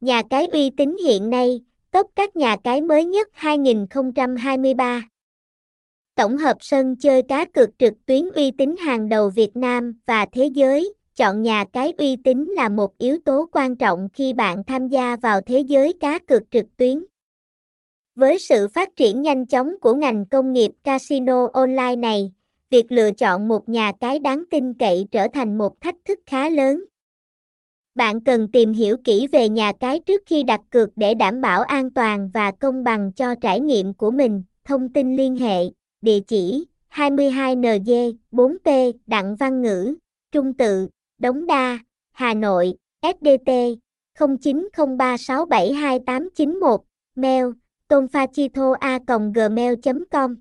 Nhà cái uy tín hiện nay, top các nhà cái mới nhất 2023. Tổng hợp sân chơi cá cược trực tuyến uy tín hàng đầu Việt Nam và thế giới, chọn nhà cái uy tín là một yếu tố quan trọng khi bạn tham gia vào thế giới cá cược trực tuyến. Với sự phát triển nhanh chóng của ngành công nghiệp casino online này, việc lựa chọn một nhà cái đáng tin cậy trở thành một thách thức khá lớn. Bạn cần tìm hiểu kỹ về nhà cái trước khi đặt cược để đảm bảo an toàn và công bằng cho trải nghiệm của mình. Thông tin liên hệ, địa chỉ 22NG 4P Đặng Văn Ngữ, Trung Tự, Đống Đa, Hà Nội, SDT 0903672891, mail tonfachito a gmail.com